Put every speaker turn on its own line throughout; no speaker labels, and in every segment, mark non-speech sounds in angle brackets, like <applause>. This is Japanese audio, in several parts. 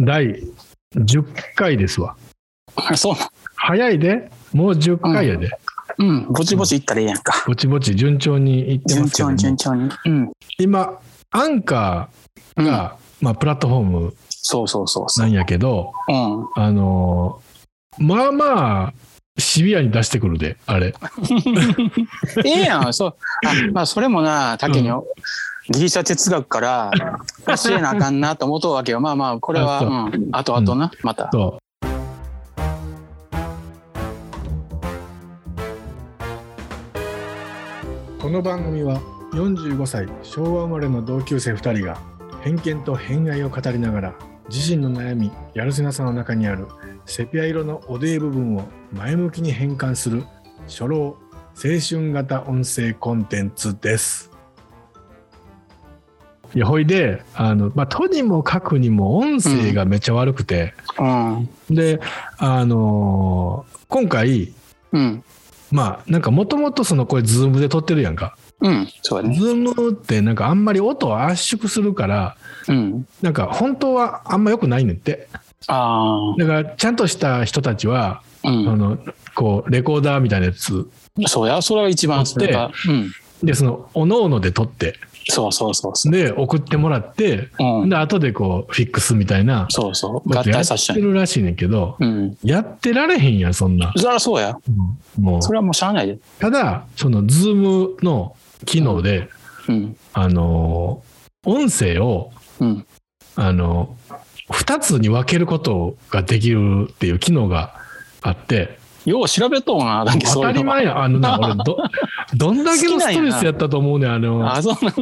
第10回ですわ。
あそう
早いで、もう10回やで。
うん、ぼちぼち行ったらええやんか。
ぼちぼち順調にいってま
順
すけども
調に順調に。うん。
今、アンカー
うん、
が、まあ、プラットフォーム
そうそうそう。
なんやけど、
うん。
あのーまあまあ、シビアに出してくるで、あれ。<laughs>
ええやん、そう。あ、まあ、それもな、竹に、ギリシャ哲学から教えなあかんなと思うわけよ。まあまあ、これは、
う
うん、あとあとな、また。
そう。この番組は45歳昭和生まれの同級生2人が偏見と偏愛を語りながら自身の悩みやるせなさの中にあるセピア色のおでえ部分を前向きに変換する初老青春型音声コンテンツです。いやほいであの、まあ、とにもかくにも音声がめっちゃ悪くて、
うん。
であのー今回
うん。
まあなんかもともとそのこれズームで撮ってるやんか
うん。そうだね。
ズームってなんかあんまり音を圧縮するから
うん。
なんか本当はあんま良くないねんって
あ
だからちゃんとした人たちは、
あ。うん
あ。のこうレコーダーみたいなやつ
そうや、それは一番、
撮って
うん。
でそのおのおので撮って
そうそうそう。
で送ってもらって
うん。
で後でこうフィックスみたいな
そうそう。合体させちゃう。
てるらしいねんけど
うん。
やってられへんやんそんな、
そりゃそうや。
うんもう
それはもうしゃあないで。
ただそのズームの機能で、
うん。
あの音声を
うん。
あの2つに分けることができるっていう機能があって
よう調べとうな、だけ
当たり前やあのな俺ど <laughs> どんだけのストレスやったと思うねんあの
あ、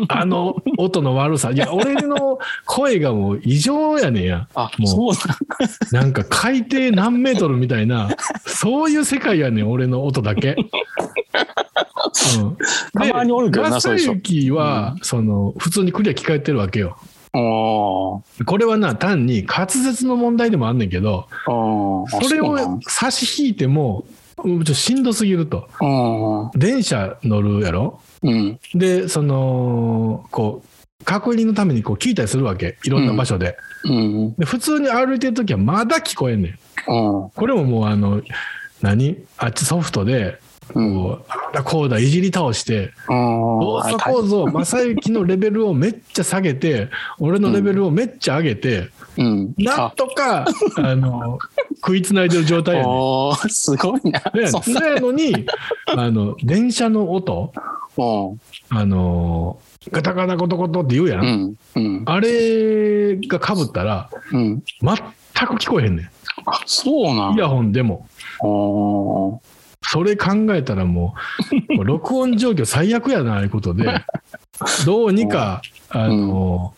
あの音の悪さ。いや俺の声がもう異常やねんや。
あ、
もう。
そうなん
か海底何メートルみたいなそういう世界やねん俺の音だけ。<laughs> うん、
たまにおるけどな
ガ
そういう人。
サユキは、その普通にクリア聞かれてるわけよ。これはな単に滑舌の問題でもあんねんけどそれを差し引いてもうんちょっとしんどすぎると。電車乗るやろ？
うん。
でそのこう確認のためにこう聞いたりするわけ。いろんな場所で,、
うん。
で普通に歩いてる時はまだ聞こえんねん。これももうあの何？あっちソフトで
うん。
こうあだこうだいじり倒して
お
動作構造正幸のレベルをめっちゃ下げて俺のレベルをめっちゃ上げて、
うん。
なんとかあの食いつないでる状態やね <laughs>
すごいな。
ねん
そ
やのにあの電車の音
お
あのガタガタコトコトって言うやん、
うん。うん。
あれがかぶったら
うん。
全く聞こえへんね
あ、そうなんん。
イヤホンでもそれ考えたらもう <laughs> もう録音状況最悪やなああいうことで。<laughs> どうにかあの、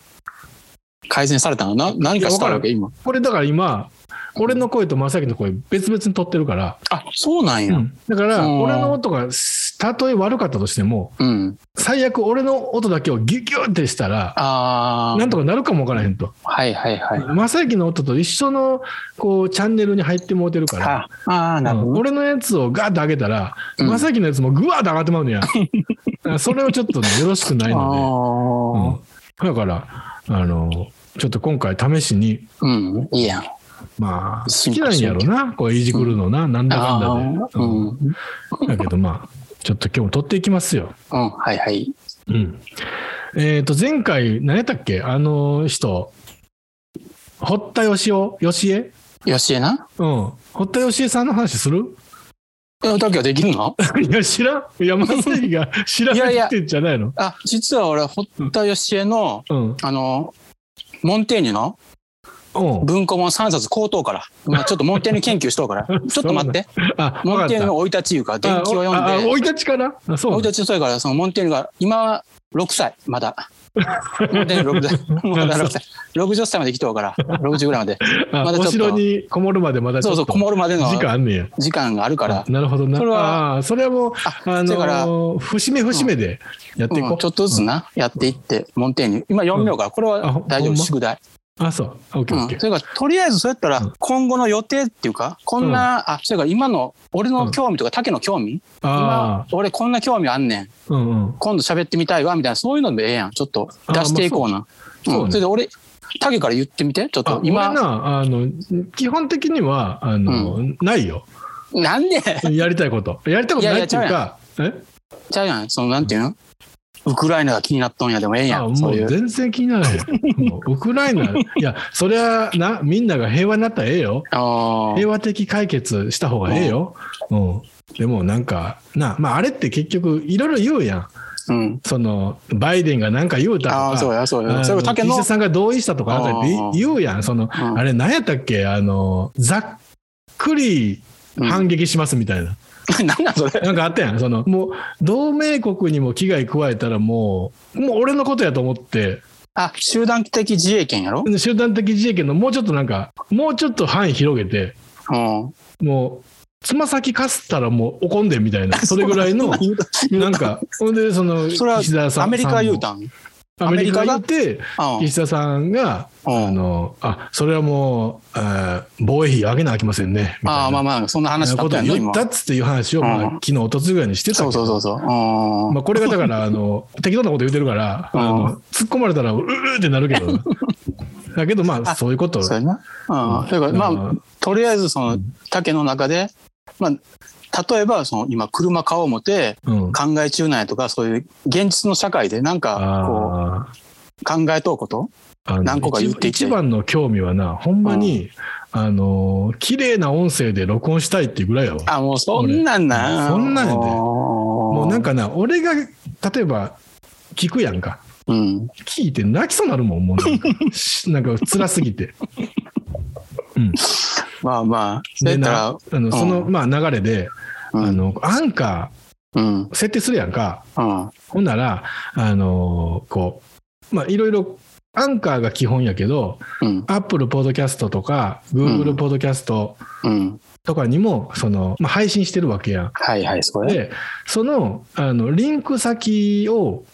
改善されたのな何かしたわけ？今。
これだから今俺の声と正樹の声別々に撮ってるから、
あ、そうなんや。
だから
うん。
俺の音がたとえ悪かったとしても
うん。
最悪俺の音だけをギュギュってしたら。なんとかなるかもわからへんと。
はいはいはい。
正行の音と一緒のこうチャンネルに入ってもうてるから、
あなるほど。
うん俺のやつをガーッと上げたら、
うん
正行のやつもグワーッと上がってまうねや。<laughs> それをちょっとね、よろしくないので、うんだから、あの、ちょっと今回試しに、
うん。いいやん。
まあ、
進
好きなんやろな、こういじくるのな、なんだかんだで。
あーう
うん
ん。
だけどまあ、ちょっと今日も撮っていきますよ。
うん。はいはい。
うん。えっ、と、前回、何やったっけ？あの人、堀田義雄、義恵
よしえな？
うん。堀田義恵さんの話する？
え、だけはできるの？<laughs>
いや、知らん。山崎が調べ
いやいや
てんじゃないの？
あ、実は俺、堀田よしえの、
うん。
あの、モンテーニュの？
うん。
文庫本3冊買うとうから。まあちょっとモンテー研究しとうから。<laughs> ちょっと待って。
あ、
モ。ンテーの生い立ちいうか、伝記を読んで。
生い立ちからあ、そう
生い立ちそうやから、そのモンテーが、今は6歳、まだ。<laughs> モンテーニュ6歳。<laughs> まだ6歳。60歳まで来とうから、60ぐらいまで。
あ
まだちょっと
お城にこもるまでまだち
そうそう、こもるまでの
時間あんねや。
時間があるから。
なるほどな。
それは
それはもう、
あ、
あ
だから、
のー、節目節目でやっていこう。
うんちょっとずつな、やっていって、モンテーニュ。今読みようから、これ
あ
は
ほ
大丈夫、宿題。
あ、そう。オッケーオッケ
うん、それからとりあえずそうやったら
うん。
今後の予定っていうかこんな、あそれから今の俺の興味とか竹の興味、今俺こんな興味あんねん。
あ、うんうん。
今度喋ってみたいわみたいな。そういうのでええやん。ちょっと出していこうな。
そう。ね
うん、それで俺竹から言ってみて。ちょっ
あ
と今。
俺、なあの基本的にはあの、ないよ。
なんで？
やりたいこと。やりたいことないっていう
いやい
かえ？
ちゃうやん。その、なんていうの？ウクライナが気になっとんやでもええや
あ
ん。
もう全然気にならへん。<laughs> もうウクライナいやそりゃなみんなが平和になったらええよ。
あ
平和的解決した方がええよ、うん、でもなんかな、まあ、あれって結局いろいろ言うやん。
あ。うん。
そのバイデンが何か言うたとか。
ああ、そうや、そうや。それ竹の
岸田。さんが同意したとかなんか言うやん。その、
うん
あれ何やったっけ？あのざっくり反撃しますみたいな、<laughs>
なんなんそれ。
なんかあったやん。そのもう同盟国にも危害加えたらもうもう俺のことやと思って。
あ、集団的自衛権やろ？
集団的自衛権のもうちょっとなんかもうちょっと範囲広げて。
うん。
もうつま先かすったらもう怒んでみたいな。それぐらいの <laughs> なんかほんでその
それは
岸田さん
アメリカが言う
さ
たん？
アメリカが言
ア
って
うん。
岸田さんが
うん。
あのあそれはもうあー防衛費上げなあきませんねみたいな。
ああ、まあまあ、そんな話だった
言った。っつっていう話を、まあ
うん
昨日おとつぐらいにしてた
そうそうそうそう。うん。
まあ、これがだからあの適当なこと言ってるからあ
うん。
の突っ込まれたらうーってなるけど。だけどまあ
あ
そういうこと。
そうやな。うん。だから、まあ、とりあえず、その、竹の中で、まあ、例えば、その、今、車買おう思って、
うん。
考え中なんやとか、そういう現実の社会でなんか、こ
あ
う、考えとうこと？何個か言って
一一番の興味はなほんまに、あの綺麗な音声で録音したいっていうぐらいやわ。
あ、もうそんなんな。
そんなんやで。
も
もうなん、かな俺が例えば聞くやんか。
うん。
聞いて泣きそうなるもんもうなんか。し <laughs> なんか辛すぎて
まあまあ、そうやたら、
あのその、
う
まあ、流れで、
うん
あのアンカ
うん。
ー設定するやんか
うん。
ほんならあのこうまあいろいろアンカーが基本やけど
うん。
アップルポッドキャストとかグーグルポッドキャスト
うん。
とかにもその、まあ、配信してるわけやん。
はいはい、それ。
でそのあのリンク先を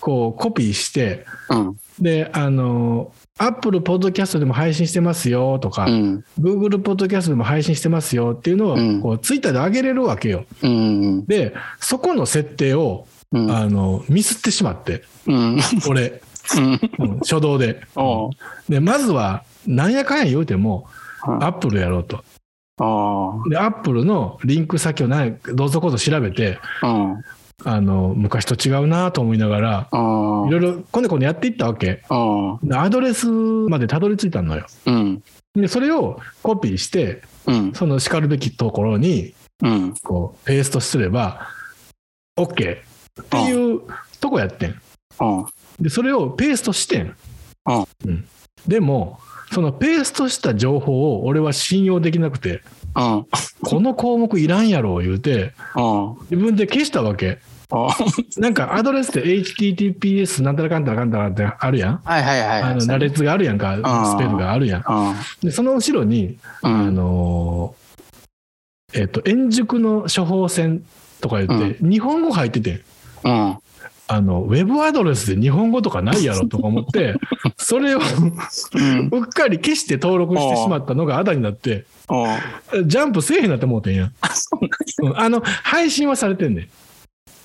こうコピーして
うん。
であのアップルポッドキャストでも配信してますよとか、
うん。
Google ポッドキャストでも配信してますよっていうのを、
うん
こうツイッターで上げれるわけよ。
うん。
でそこの設定を、
うん。
あのミスってしまって
うん。
俺、初動で。でまずはなんやかんや言うても
うん
アップルやろうと。でアップルのリンク先を何どうぞこそ調べて
うん。
あの昔と違うなと思いながら
うん。
いろいろこねこねやっていったわけ。アドレスまでたどり着いたのよ。
うん。
でそれをコピーして
うん。
その叱るべきところに
うん。
こうペーストすれば OK っていうとこやってん。でそれをペーストしてん。うんでもそのペーストした情報を俺は信用できなくて
うん。
この項目いらんやろ言うて
うん。
自分で消したわけ。
お
なんかアドレスで HTTPS なんたらかんたらかんたらってあるやん。
はいはいはいはい。
あの羅列があるやんか、スペルがあるやん。
う
でその後ろに、あ
ん。
のーえっと、円熟の処方箋とか言って、日本語入ってて、
うん。
あの、ウェブアドレスで日本語とかないやろとか思って、<laughs> それを
う
っかり消して登録してしまったのがあだになって、ジャンプせえへんなって思ってんや。
あ
の、配信はされてんねん。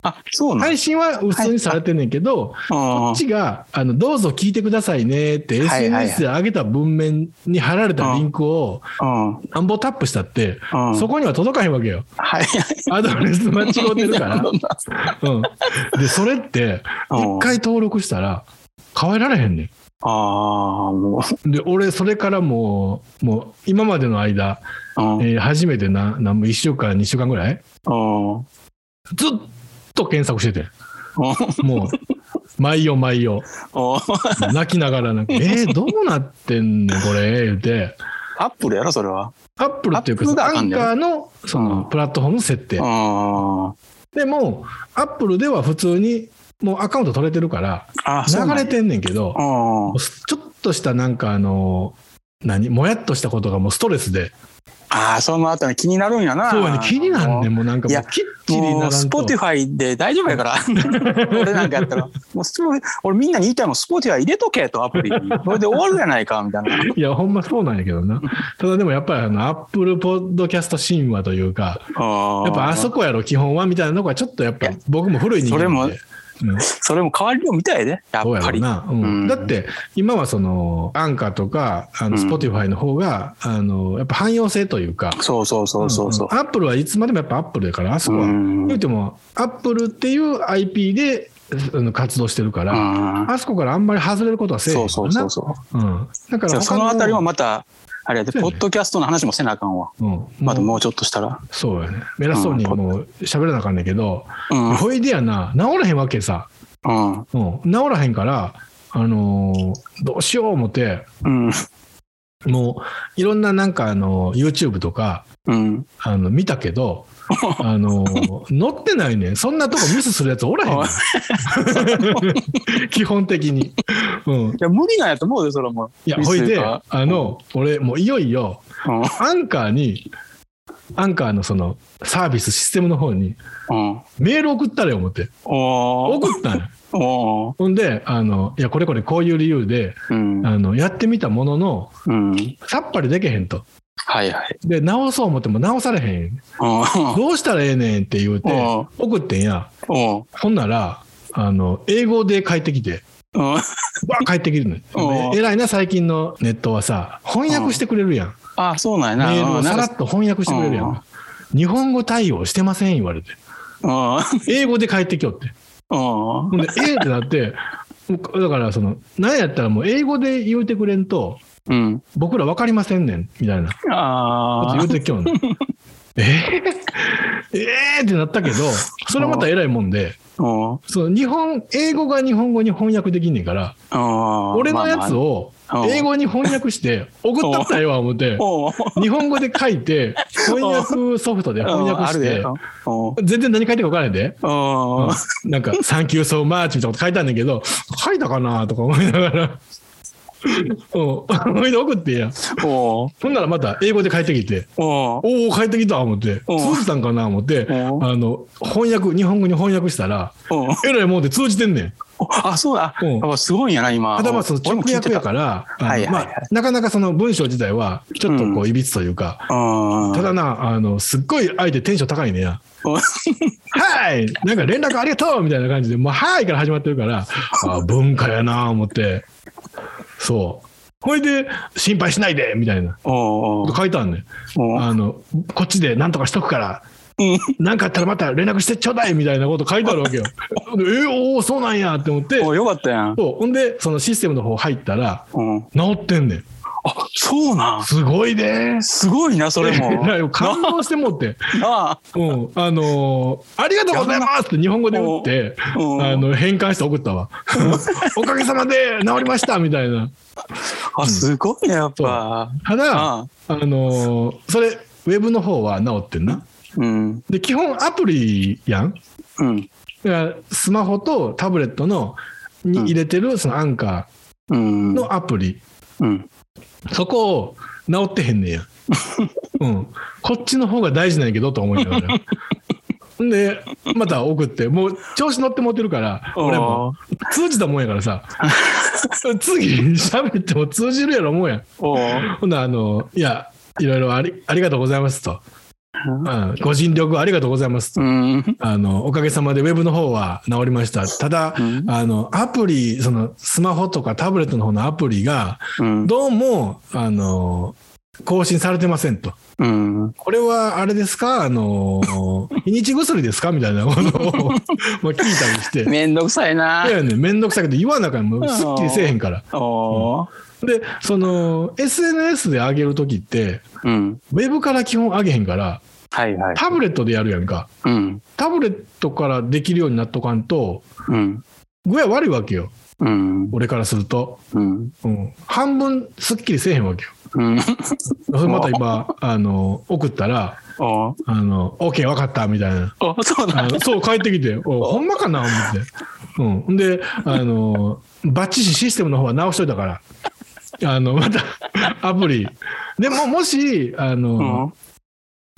あ、そうなん
配信は普通にされてんねんけど、こっちが、あの、どうぞ聞いてくださいねって SNS で上げた文面に貼られたリンクを
うん。うん。
なんぼタップしたって、
うん。
そこには届かへんわけよ。
はい。
アドレス間違ってるから。<laughs> うん。で、それって、
うん
一回登録したら変えられへんね
ああ、も
ん。で、俺、それからもう、もう、今までの間、
う。うん。
えー初めてな、なん1週間、2週間ぐらい
うん。
ずっと検索してて。
うん
もう、毎夜毎夜。
お
泣きながらなんか、<laughs> えー、どうなってんねん、これ、言うて。
アップルやろ、それは。
アップルっていうか、
ア
ンカーの、その、
うん
プラットフォームの設定
う。ん。
でも、アップルでは普通に、もうアカウント取れてるから、流れてんねんけど、
うん。
ちょっとしたなんかあの、何もやっとしたことがもうストレスで。
ああ、そのあたり気になるんやな。
そうやね、気になんねん、もうなんかも
いうや
きっちりならんと。
スポティファイで大丈夫やから。<laughs> 俺なんかやったら。もう俺みんなに言いたいもん、スポティファイ入れとけと、アプリに。これで終わるやないか、みたいな。<laughs>
いや、ほんまそうなんやけどな。ただでもやっぱりあの、アップルポッドキャスト神話というか、や
や
っぱあそこやろ、基本はみたいなのがちょっとやっぱ僕も古い人間
それも
で。うん。
それも変わりを見たいで、やっぱり。
うな、うん。
うん。
だって今はそのアンカーとかあの
うん。
スポティファイの方が、あのやっぱ汎用性というか。
そうそうそうそうそう。
アップルはいつまでもやっぱアップルだからあそこは、
うん。
言うてもアップルっていう IP で活動してるから、
うん。
あそこからあんまり外れることはせえへん
そうそうそうそう。
う、うん、だから
そのあたりは
も、
また、あれやで、ポッドキャストの話もせなあかんわ。
うん、も
まだもうちょっとしたら。
うそうやね偉そうに
うん
もう喋らなあかんねんけど、
うん。
ほいでやな治らへんわけさ、
うん。
うん、治らへんからあのーどうしよう思って
うん。
もういろんななんかあの YouTube とか
うん。
あの見たけど <laughs> あの乗ってないねんそんなとこミスするやつおらへんねん基本的に。うん、
いや、無理なんやと思うで、それも。
いやほいであの俺もういよいよ
うん。
アンカーにアンカーのそのサービスシステムの方に
うん。
メール送ったらよ思って送ったん <laughs> ほんであのいやこれこれこういう理由で
うん。
あのやってみたものの
うん。
さっぱりできへんと
はいはい。
で直そう思っても直されへん
うん。
どうしたらええねんって言うて
うん
送ってんや
うん。
ほんならあの英語で帰ってきて
うん。
わ帰ってきるね
うん
で偉いな最近のネットはさ翻訳してくれるやん
あ、そうなんやな。
メールをさらっと翻訳してくれるや
うん
ん日本語対応してません言われて
うん。
英語で帰ってきよって
うん。
ほんでええってなってだからその何やったらもう英語で言うてくれんと
うん。
僕ら分かりませんねんみたいなこと
あ
言うてきよんの <laughs> えー、えーってなったけどそれまた偉いもんで。その日本英語が日本語に翻訳できんねんから
うん。
俺のやつを英語に翻訳して送ったったらええわ思って。日本語で書いて翻訳ソフトで翻訳して。全然何書いてるか分からへんで。なん。か「Thank you so much」みたいなこと書いてあるんだけど書いたかなとか思いながら。うん。ほいで送ってや。ほんならまた英語で帰ってきて
おう
おお帰ってきた思って。
うん。
通じたんかな思って。
うん。
あの翻訳日本語に翻訳したらえらいもんで通じてんねん。
あ、そうだ。
うん
あすごいんやな、今。
ただまあその直訳やからあの
はいはいはい
まあなかなかその文章自体はちょっとこ
う
ういびつというか
うん。
ただなあのすっごい相手テンション高いねや。
うん
はいなんか連絡ありがとうみたいな感じで、もうはいから始まってるから、あ文化やな思って。そう。ほいで、心配しないでみたいな書いてあるねん。あの、こっちでなんとかしとくから、なんかあったらまた連絡してちょうだいみたいなこと書いてあるわけよ。で <laughs> えおお、そうなんやって思って、
おうよかったやん。
そうほんで、そのシステムの方入ったら、
うん。
治ってんねん。
あ、そうなん。
すごいです
ごいな、それも。<laughs>
感動してもって、<laughs>
なあ。
うん、あのーありがとうございますって日本語で打って、
うん
あの変換して送ったわ。おかげさまで治りましたみたいな。
あ、すごいね、やっぱ。
ただ、
あ
あのーそれ、ウェブの方は治ってんな。
うん。
で、基本アプリやん。
うん。
だからスマホとタブレットのに入れてるそのアンカ
うん。
ーのアプリ、
うん。
そこを治ってへんねや。<laughs> うん。こっちの方が大事なんやけどと思いながら。ん <laughs> で、また送って、もう調子乗って持ってるから、俺も通じたもんやからさ、<laughs> 次喋っても通じるやろ思うやん。ほんならあの、いや、いろいろありありがとうございますと。うん、ご尽力ありがとうございますと。
うん。
あの、おかげさまでウェブの方は治りました。ただ、
うん
あの、アプリ、そのスマホとかタブレットの方のアプリが、
うん。
どうも、あの、更新されてませんと。
うん。
これはあれですか？あの、<laughs> 日にち薬ですか？みたいなことを <laughs> まあ聞いたりして。
めんどくさいな。
いやね、めんどくさいけど言わなあかんもうすっきりせえへんから。で、その、SNS で上げるときって、
うん。
ウェブから基本上げへんから、
はいはい。
タブレットでやるやんか。
うん。
タブレットからできるようになっとかんと、
うん。
具合悪いわけよ。
うん。
俺からすると。
うん。
うん。半分すっきりせえへんわけよ。
うん。
それまた今、あの、送ったら、あの、OK、わかった、みたいな。
おそうな
そう、帰ってきて、おほんまかな、思って。うんで、あの、バッチシシステムの方は直しといたから、あの、また、<laughs> アプリ。でも、もし、あの、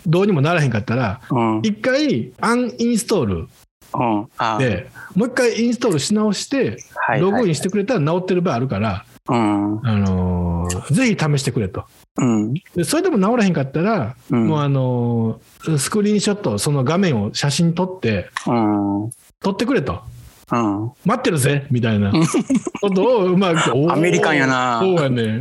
うん。
どうにもならへんかったら、
うん。
一回、アンインストール
うん。あ
で、もう一回インストールし直して、
はい
ログインしてくれたら治ってる場合あるから、
うん。
あのーぜひ試してくれと。
うん。
でそれでも治らへんかったら、
うん
もうあのースクリーンショット、その画面を写真撮って、
うん。
撮ってくれと。
うん。
待ってるぜみたいなことをうまく、
アメリカンやな
そうやね。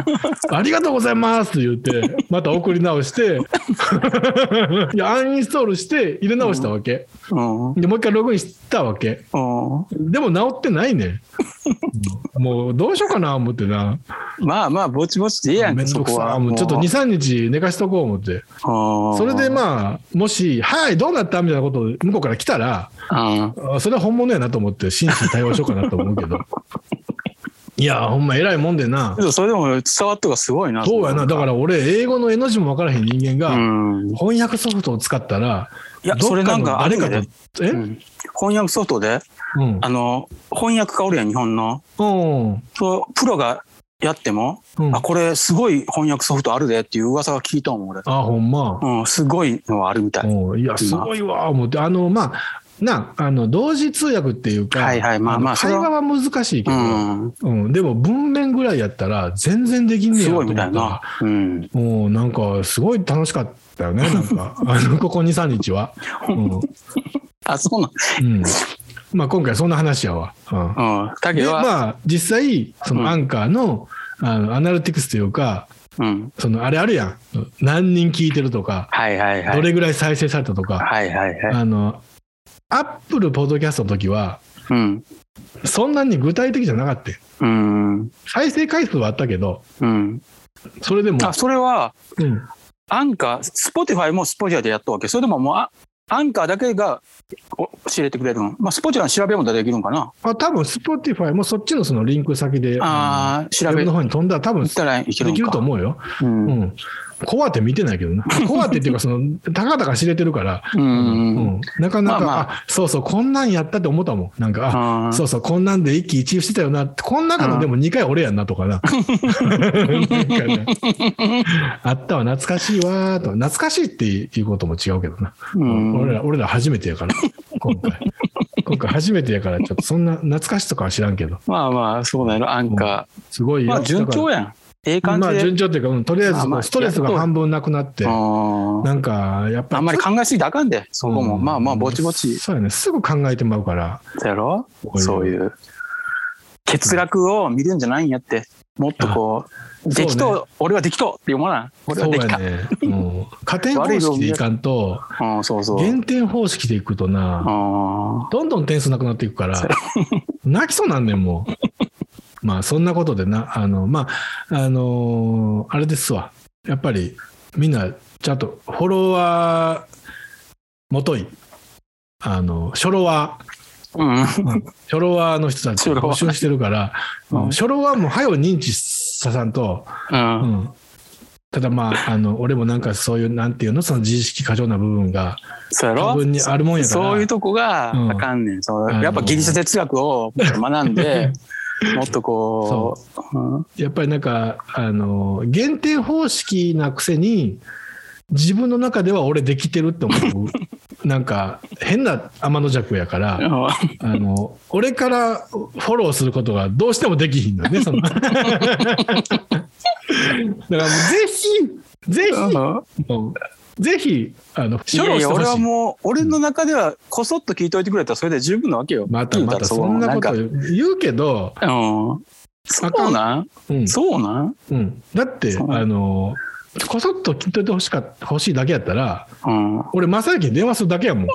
ありがとうございますって言って、また送り直して、<laughs> いや、アンインストールして入れ直したわけ。
うん。
で、もう一回ログインしたわけ。
うん。
でも治ってないね。う <laughs> んもうどうしようかな思ってな。
まあまあ、ぼちぼちでええやんけ、
めんどくさ。もうちょっと2、3日寝かしとこう思って。
そ
それでまあ、もし、はい、どうなったみたいなことを向こうから来たら、
あ、
あそれは本物やなと思って、真摯に対応しようかなと思うけど。いや、ほんま偉いもんでな
それでも伝わったがすごいな。
そうやな。だから俺、英語の絵の字も分からへん人間
う
が、
ん。
翻訳ソフトを使ったら、
いや、それなん
の
かある
誰かえ？
うん翻訳ソフトで、
うん。
あの、翻訳家おるやん、日本の。
うん。
そうプロがやっても、
うん
あ、これすごい翻訳ソフトあるでっていう噂が聞いたもん、俺。
あ、ほんま。
うん、すごいのはあるみたい。
うんいや、すごいわ、思って。あの、まあ、な、あの、同時通訳っていうか、
はいはいまあまあ
会話は難しいけ
う
ど、
ん。
うん、でも文面ぐらいやったら全然できんねや
す
と思ったら
ごいみたいな。うん。
もうなんかすごい楽しかったよね、<laughs> なんか、あの、ここ2、3日は。うん。<laughs>
あ、そうなん。
うん。まあ今回そんな話やわ。うん。
うん。だけ
で、
ど、
まあ実際、そ
うん
のアンカーの、あの、アナリティクスというか、
うん。
その、あれあるやん。何人聞いてるとか、
はいはいはい。
どれぐらい再生されたとか、
はいはいはい。
あの、アップルポッドキャストの時は、
うん。
そんなに具体的じゃなかったよ
うん。
再生回数はあったけど、
うん。
それでも、
あ、それは、
うん、
アンカー、スポティファイもスポティファイでやったわけ。それでももう、あアンカーだけがお教えてくれるの。まあ、スポティファイの調べもできるんかな。
あ多分 Spotify もそっちのそのリンク先で、
ああ、調べ
の方に飛んだら多分できる。と思うよ。
う。
うんん。コアって見てないけどな。<laughs> コアってっていうか、その、たかだか知れてるから、
うん。
う
うん
ん。なかなか、
まあま
あ、そうそう、こんなんやったって思ったもん。なんか、あ、
あ
そうそう、こんなんで一喜一憂してたよなこん中のでも2回俺やんなと <laughs> かな。あったわ、懐かしいわーと。懐かしいっていうことも違うけどな。
うん
俺ら、俺ら初めてやから、今回。今回初めてやから、ちょっとそんな懐かしとかは知らんけど、
まあまあ、そうだよ、アンカー。
すごいよ
まあ、順調やん。ええ感
まあ。順調っていうか、うんとりあえずストレスが半分なくなって、
うん
なんかやっぱ
あんまり考えすぎたらあかんで、そこも。
うん
まあまあ、ぼちぼち。
そうやね、すぐ考えてまうから、
やろ？
こういう
そういう。欠落を見るんじゃないんやって。もっとこう、できと、俺はできとって思わない？俺はできた。
やね、うん、加点方式でいかんと、
うん、そうそう。
減点方式でいくとな、
あ
どんどん点数なくなっていくから、泣きそうなんねん、もう。まあ、そんなことでな、あの、まあ、あのーあれですわ。やっぱり、みんな、ちゃんとフォロワー、もとい、あの、初老ワ
ーうん。
ー、初老ワーの人たちを募集してるから、
うん
初老ワーも早う認知ささんと、
う。
うんん。ただまあ、あの、俺もなんかそういう、なんていうの、その自意識過剰な部分が
そうやろ？
多分にあるもんやから。
そういうとこが
うん
あかんねん。そう
あの
やっぱギリシャ哲学を学んで、<laughs> もっとこう、うん
やっぱりなんか、あの、減点方式なくせに、自分の中では俺できてるって思う。<laughs> なんか、変な天の弱やから、あの、俺からフォローすることがどうしてもできひんのね、その。<laughs> だからもうぜひ、ぜひ、あの、
いやいや、俺は
う。
もう、俺の中では、こそっと聞いといてくれたらそれで十分なわけよ。
またまたそんなこと言うけど、
ううん。そうなん？
うん、
そうなん？
うん。だって、あの、こそっと聞いといてほしか欲しいだけやったら、
うん。
俺、正行に電話するだけやもん。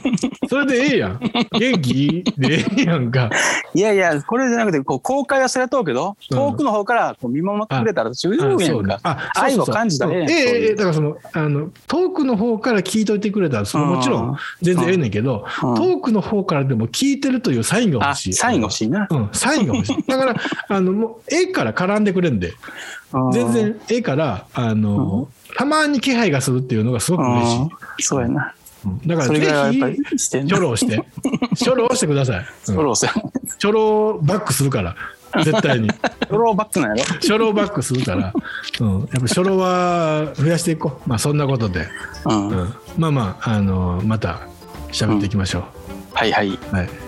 <laughs> それでええやん。元気でええやんか。
いやいや、これじゃなくて、こう、公開はされとうけど、
うん
遠くの方からこう見守ってくれたら十分やんか。
あ
愛を感じたらええやん
ええだからその、あの、遠くの方から聞いといてくれたら、それもちろん全然ええねんけど、
うん
遠くの方からでも聞いてるというサインが
あ、
欲しい。
サインが欲しいな。
うん、サインが欲しい。だから、あの、もう、ええから絡んでくれんで、
うん
全。然ええから、あの、たまに気配がするっていうのがすごく嬉しい。
うんそうやな。
うんだからぜ
っぱり
ひ、チョロをして、<laughs> チョロをしてください。うん
フォローせん。
チョロバックするから、絶対に。<laughs>
フォローバックなんやろ？
初老バックするから、うん、やっぱ初老は増やしていこう。まあそんなことで、
うん。
うん、まあまあ、あのまた喋っていきましょう。
はいはい。
はい。